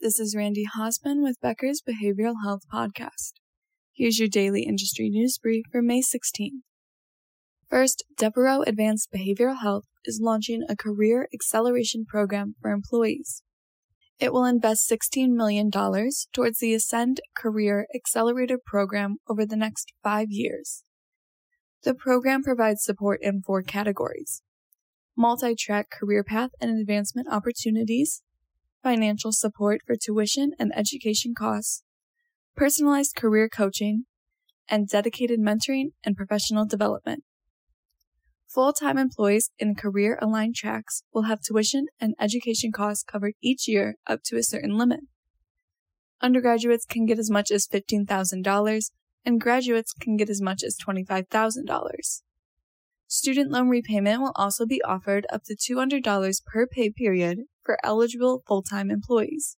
This is Randy Hosman with Becker's Behavioral Health Podcast. Here's your daily industry news brief for May 16th. First, Devereux Advanced Behavioral Health is launching a career acceleration program for employees. It will invest $16 million towards the Ascend Career Accelerator program over the next five years. The program provides support in four categories multi track career path and advancement opportunities, financial support for tuition and education costs, personalized career coaching, and dedicated mentoring and professional development. Full time employees in career aligned tracks will have tuition and education costs covered each year up to a certain limit. Undergraduates can get as much as $15,000, and graduates can get as much as $25,000. Student loan repayment will also be offered up to $200 per pay period for eligible full time employees.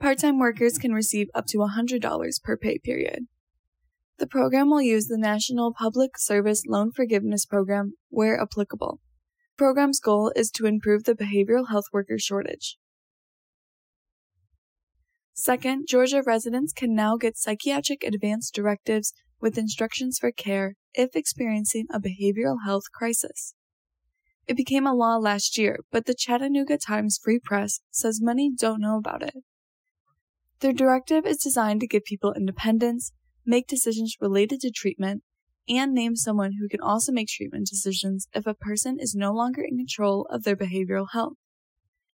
Part time workers can receive up to $100 per pay period. The program will use the National Public Service Loan Forgiveness Program where applicable. The program's goal is to improve the behavioral health worker shortage. Second, Georgia residents can now get psychiatric advance directives with instructions for care if experiencing a behavioral health crisis. It became a law last year, but the Chattanooga Times Free Press says many don't know about it. The directive is designed to give people independence, make decisions related to treatment, and name someone who can also make treatment decisions if a person is no longer in control of their behavioral health.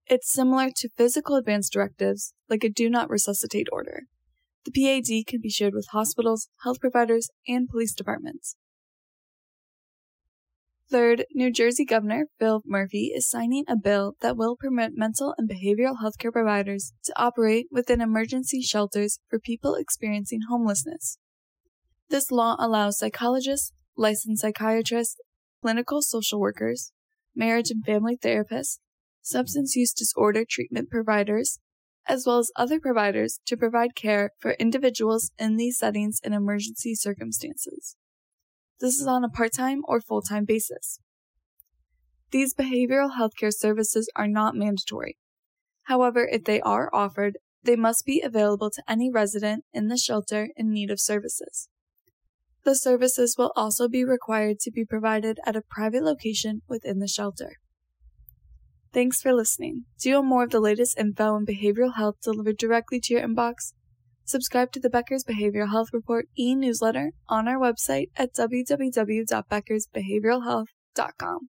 It's similar to physical advance directives, like a do not resuscitate order. The PAD can be shared with hospitals, health providers, and police departments. Third, New Jersey Governor Phil Murphy is signing a bill that will permit mental and behavioral healthcare providers to operate within emergency shelters for people experiencing homelessness. This law allows psychologists, licensed psychiatrists, clinical social workers, marriage and family therapists, substance use disorder treatment providers, as well as other providers to provide care for individuals in these settings in emergency circumstances. This is on a part time or full time basis. These behavioral healthcare services are not mandatory. However, if they are offered, they must be available to any resident in the shelter in need of services. The services will also be required to be provided at a private location within the shelter. Thanks for listening. Do you want more of the latest info on behavioral health delivered directly to your inbox? Subscribe to the Becker's Behavioral Health Report e newsletter on our website at www.beckersbehavioralhealth.com.